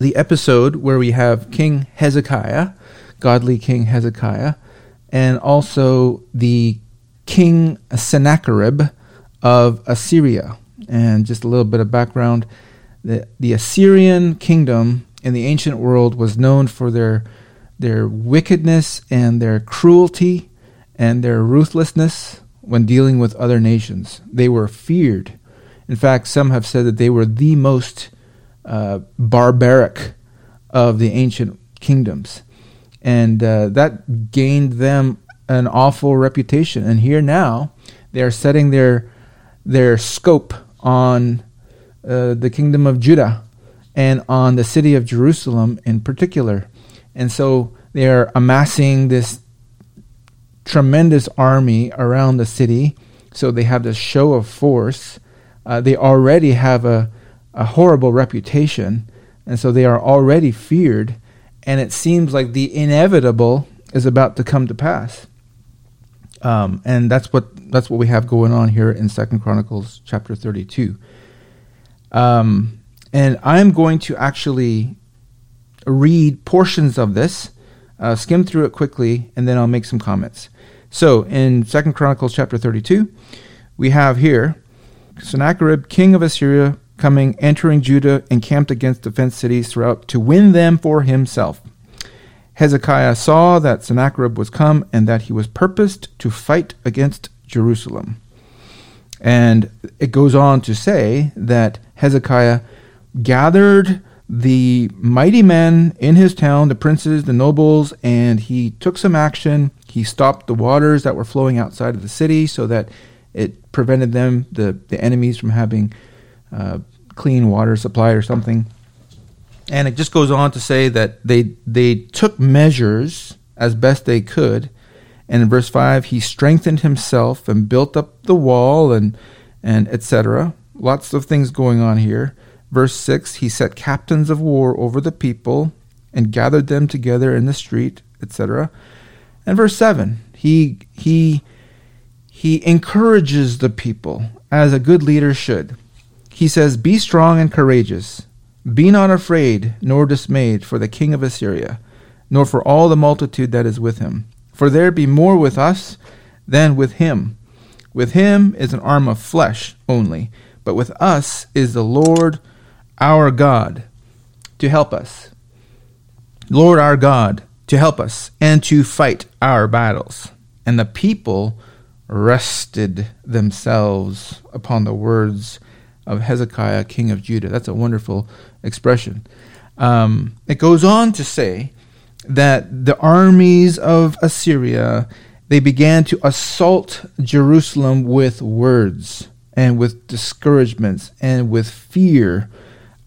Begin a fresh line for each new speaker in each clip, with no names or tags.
the episode where we have King Hezekiah, godly King Hezekiah, and also the King Sennacherib of Assyria. And just a little bit of background the, the Assyrian kingdom in the ancient world was known for their, their wickedness and their cruelty and their ruthlessness when dealing with other nations. They were feared. In fact, some have said that they were the most uh, barbaric of the ancient kingdoms. And uh, that gained them an awful reputation. And here now, they are setting their, their scope on uh, the kingdom of Judah and on the city of Jerusalem in particular. And so they are amassing this tremendous army around the city. So they have this show of force. Uh, they already have a, a horrible reputation. And so they are already feared. And it seems like the inevitable is about to come to pass. Um, and that's what that's what we have going on here in Second Chronicles chapter 32. Um, and I'm going to actually read portions of this, uh, skim through it quickly, and then I'll make some comments. So in Second Chronicles chapter 32, we have here Sennacherib, king of Assyria, coming, entering Judah, encamped against the fenced cities throughout to win them for himself. Hezekiah saw that Sennacherib was come and that he was purposed to fight against Jerusalem. And it goes on to say that Hezekiah gathered the mighty men in his town, the princes, the nobles, and he took some action. He stopped the waters that were flowing outside of the city so that it prevented them, the, the enemies, from having uh, clean water supply or something. And it just goes on to say that they they took measures as best they could. And in verse five, he strengthened himself and built up the wall and and etc. Lots of things going on here. Verse 6 He set captains of war over the people and gathered them together in the street, etc. And verse 7 He, he, he encourages the people as a good leader should. He says, Be strong and courageous. Be not afraid nor dismayed for the king of Assyria, nor for all the multitude that is with him. For there be more with us than with him. With him is an arm of flesh only but with us is the Lord our God to help us. Lord our God to help us and to fight our battles. And the people rested themselves upon the words of Hezekiah, king of Judah. That's a wonderful expression. Um, it goes on to say that the armies of Assyria they began to assault Jerusalem with words and with discouragements and with fear.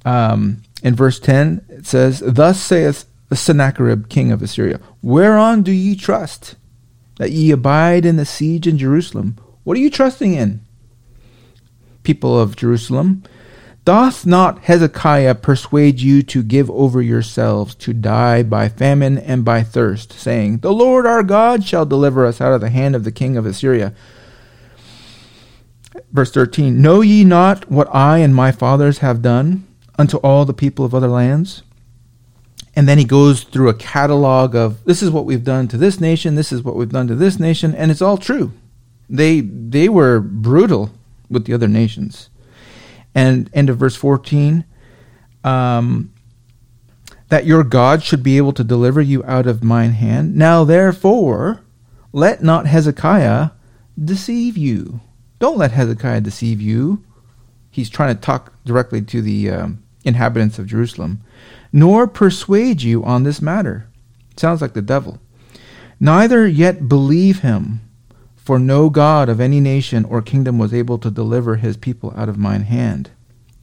Um, in verse 10, it says, Thus saith Sennacherib, king of Assyria, Whereon do ye trust? That ye abide in the siege in Jerusalem. What are you trusting in? People of Jerusalem, doth not Hezekiah persuade you to give over yourselves to die by famine and by thirst, saying, The Lord our God shall deliver us out of the hand of the king of Assyria? Verse 13 Know ye not what I and my fathers have done unto all the people of other lands? And then he goes through a catalog of this is what we've done to this nation, this is what we've done to this nation, and it's all true. They they were brutal with the other nations. And end of verse 14, um, that your God should be able to deliver you out of mine hand. Now therefore, let not Hezekiah deceive you. Don't let Hezekiah deceive you. He's trying to talk directly to the um, inhabitants of Jerusalem. Nor persuade you on this matter. Sounds like the devil. Neither yet believe him, for no God of any nation or kingdom was able to deliver his people out of mine hand,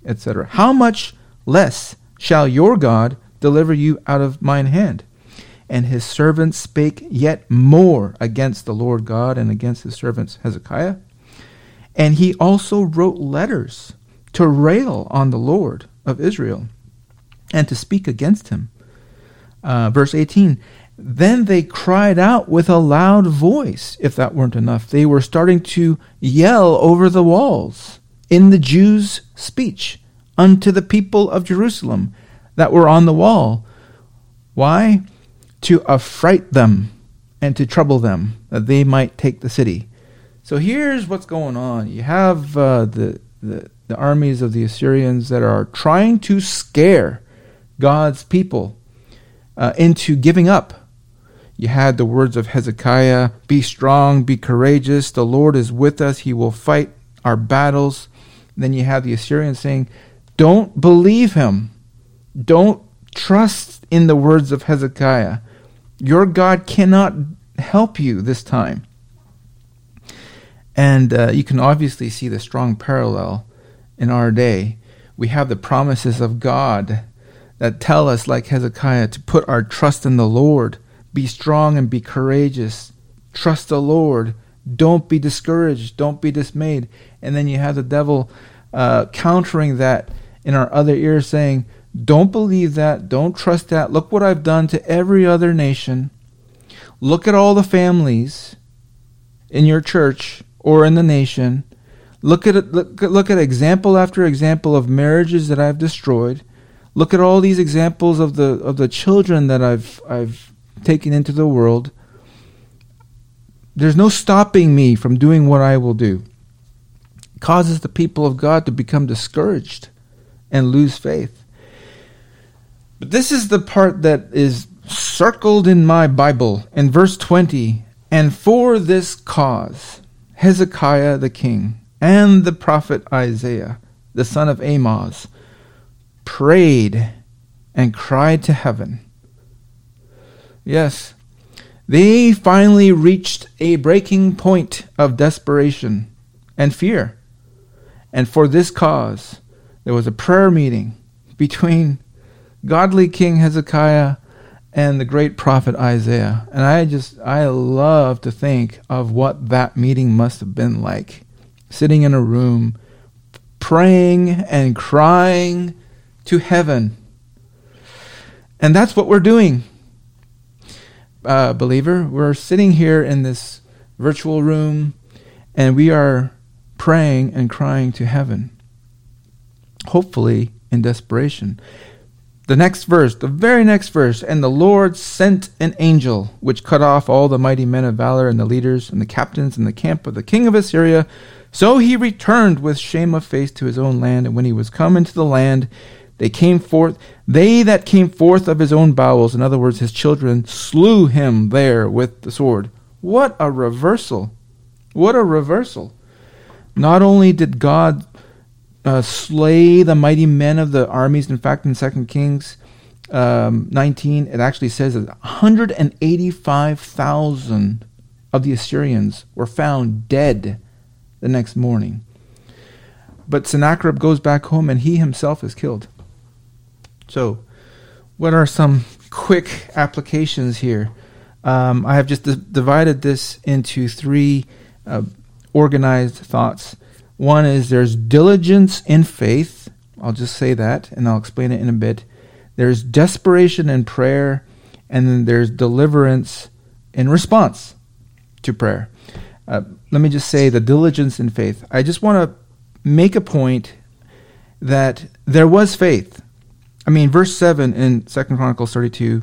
etc. How much less shall your God deliver you out of mine hand? And his servants spake yet more against the Lord God and against his servants Hezekiah and he also wrote letters to rail on the Lord of Israel and to speak against him. Uh, verse 18 Then they cried out with a loud voice, if that weren't enough. They were starting to yell over the walls in the Jews' speech unto the people of Jerusalem that were on the wall. Why? To affright them and to trouble them, that they might take the city. So here's what's going on. You have uh, the, the, the armies of the Assyrians that are trying to scare God's people uh, into giving up. You had the words of Hezekiah Be strong, be courageous. The Lord is with us. He will fight our battles. then you have the Assyrians saying, Don't believe him. Don't trust in the words of Hezekiah. Your God cannot help you this time. And uh, you can obviously see the strong parallel in our day. We have the promises of God that tell us, like Hezekiah, to put our trust in the Lord. Be strong and be courageous. Trust the Lord. Don't be discouraged. Don't be dismayed. And then you have the devil uh, countering that in our other ear, saying, Don't believe that. Don't trust that. Look what I've done to every other nation. Look at all the families in your church or in the nation. Look at look, look at example after example of marriages that I've destroyed. Look at all these examples of the of the children that I've I've taken into the world. There's no stopping me from doing what I will do. It causes the people of God to become discouraged and lose faith. But this is the part that is circled in my Bible in verse 20. And for this cause, Hezekiah the king and the prophet Isaiah, the son of Amoz, prayed and cried to heaven. Yes, they finally reached a breaking point of desperation and fear. And for this cause, there was a prayer meeting between godly King Hezekiah and the great prophet Isaiah. And I just, I love to think of what that meeting must have been like. Sitting in a room, praying and crying to heaven. And that's what we're doing, uh, believer. We're sitting here in this virtual room and we are praying and crying to heaven, hopefully in desperation. The next verse, the very next verse, and the Lord sent an angel, which cut off all the mighty men of valor and the leaders and the captains in the camp of the king of Assyria. So he returned with shame of face to his own land, and when he was come into the land, they came forth, they that came forth of his own bowels, in other words, his children, slew him there with the sword. What a reversal! What a reversal! Not only did God uh, slay the mighty men of the armies. In fact, in Second Kings um, 19, it actually says that 185,000 of the Assyrians were found dead the next morning. But Sennacherib goes back home and he himself is killed. So, what are some quick applications here? Um, I have just d- divided this into three uh, organized thoughts. One is there's diligence in faith. I'll just say that and I'll explain it in a bit. There's desperation in prayer, and then there's deliverance in response to prayer. Uh, let me just say the diligence in faith. I just want to make a point that there was faith. I mean, verse 7 in Second Chronicles 32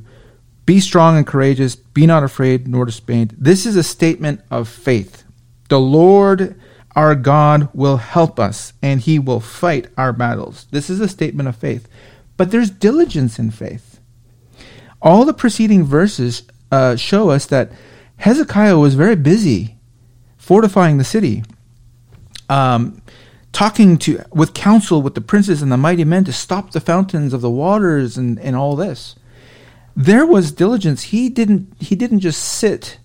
Be strong and courageous, be not afraid nor dismayed. This is a statement of faith. The Lord our God will help us and he will fight our battles. This is a statement of faith. But there's diligence in faith. All the preceding verses uh, show us that Hezekiah was very busy fortifying the city, um, talking to with counsel with the princes and the mighty men to stop the fountains of the waters and, and all this. There was diligence. He didn't he didn't just sit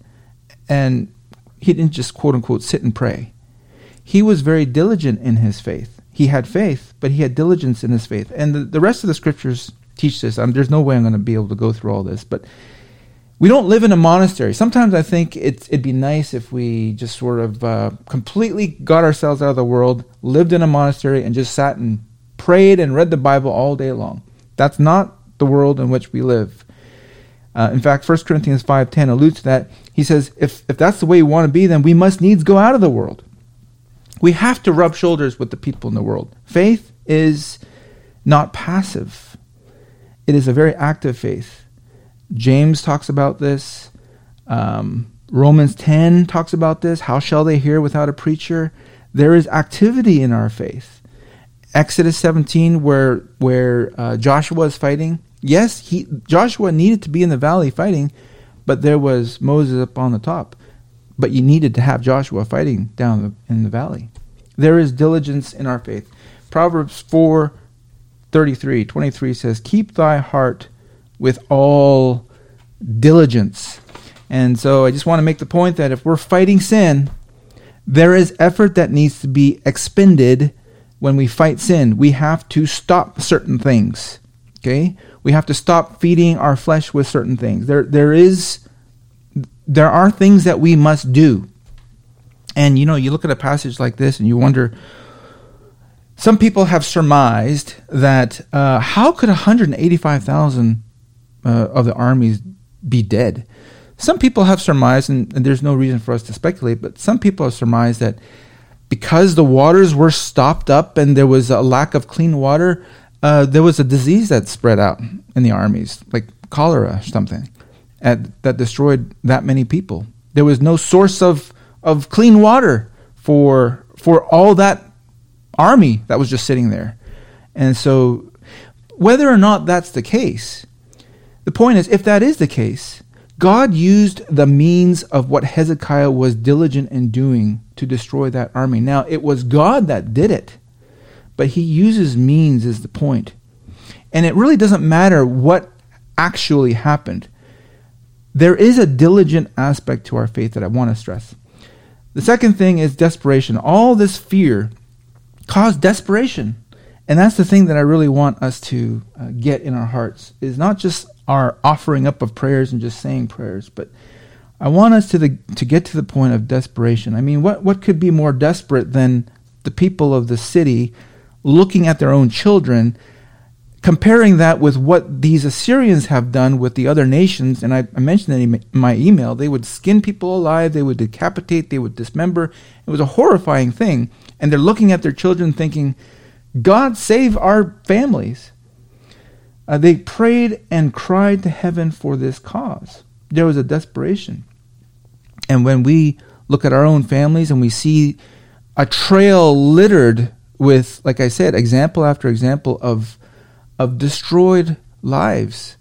and he didn't just quote unquote sit and pray he was very diligent in his faith. He had faith, but he had diligence in his faith. And the, the rest of the scriptures teach this. Um, there's no way I'm going to be able to go through all this, but we don't live in a monastery. Sometimes I think it'd be nice if we just sort of uh, completely got ourselves out of the world, lived in a monastery, and just sat and prayed and read the Bible all day long. That's not the world in which we live. Uh, in fact, 1 Corinthians 5.10 alludes to that. He says, if, if that's the way we want to be, then we must needs go out of the world. We have to rub shoulders with the people in the world. Faith is not passive. it is a very active faith. James talks about this. Um, Romans 10 talks about this. How shall they hear without a preacher? There is activity in our faith. Exodus 17, where where uh, Joshua is fighting, yes, he Joshua needed to be in the valley fighting, but there was Moses up on the top. But you needed to have Joshua fighting down in the valley. There is diligence in our faith. Proverbs 4 33, 23 says, Keep thy heart with all diligence. And so I just want to make the point that if we're fighting sin, there is effort that needs to be expended when we fight sin. We have to stop certain things. Okay? We have to stop feeding our flesh with certain things. There there is there are things that we must do. And you know, you look at a passage like this and you wonder some people have surmised that uh, how could 185,000 uh, of the armies be dead? Some people have surmised, and, and there's no reason for us to speculate, but some people have surmised that because the waters were stopped up and there was a lack of clean water, uh, there was a disease that spread out in the armies, like cholera or something, at, that destroyed that many people. There was no source of, of clean water for for all that army that was just sitting there. And so, whether or not that's the case, the point is, if that is the case, God used the means of what Hezekiah was diligent in doing to destroy that army. Now, it was God that did it, but he uses means, is the point. And it really doesn't matter what actually happened. There is a diligent aspect to our faith that I want to stress. The second thing is desperation. All this fear caused desperation. And that's the thing that I really want us to uh, get in our hearts is not just our offering up of prayers and just saying prayers, but I want us to the to get to the point of desperation. I mean, what what could be more desperate than the people of the city looking at their own children, comparing that with what these Assyrians have done with the other nations? And I, I mentioned that in my email. They would skin people alive, they would decapitate, they would dismember. It was a horrifying thing and they're looking at their children thinking, God save our families. Uh, they prayed and cried to heaven for this cause. There was a desperation. And when we look at our own families and we see a trail littered with, like I said, example after example of, of destroyed lives,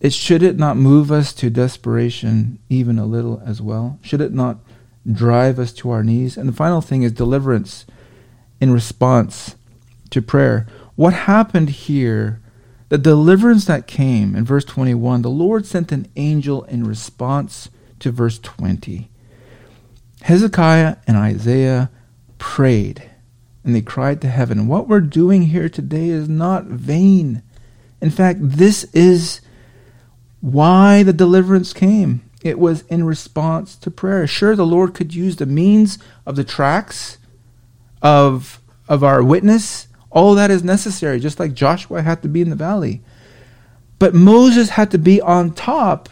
it should it not move us to desperation even a little as well? Should it not drive us to our knees. And the final thing is deliverance in response to prayer. What happened here, the deliverance that came in verse 21, the Lord sent an angel in response to verse 20. Hezekiah and Isaiah prayed and they cried to heaven. What we're doing here today is not vain. In fact, this is why the deliverance came. It was in response to prayer. Sure, the Lord could use the means of the tracks of, of our witness. All that is necessary, just like Joshua had to be in the valley. But Moses had to be on top,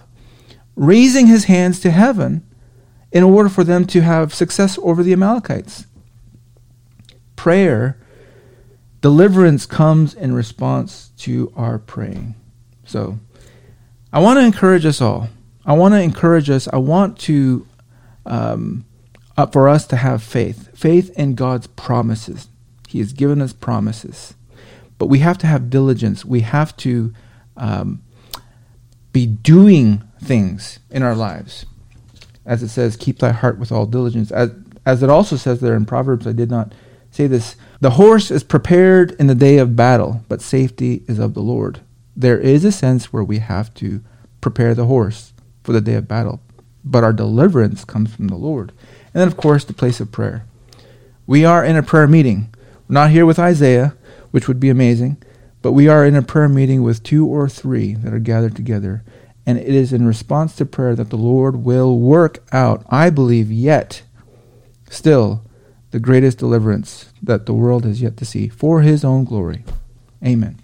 raising his hands to heaven in order for them to have success over the Amalekites. Prayer, deliverance comes in response to our praying. So, I want to encourage us all I want to encourage us. I want to, um, for us to have faith, faith in God's promises. He has given us promises, but we have to have diligence. We have to um, be doing things in our lives, as it says, "Keep thy heart with all diligence." As as it also says there in Proverbs, I did not say this. The horse is prepared in the day of battle, but safety is of the Lord. There is a sense where we have to prepare the horse for the day of battle. But our deliverance comes from the Lord. And then, of course, the place of prayer. We are in a prayer meeting. Not here with Isaiah, which would be amazing, but we are in a prayer meeting with two or three that are gathered together. And it is in response to prayer that the Lord will work out, I believe, yet still the greatest deliverance that the world has yet to see for his own glory. Amen.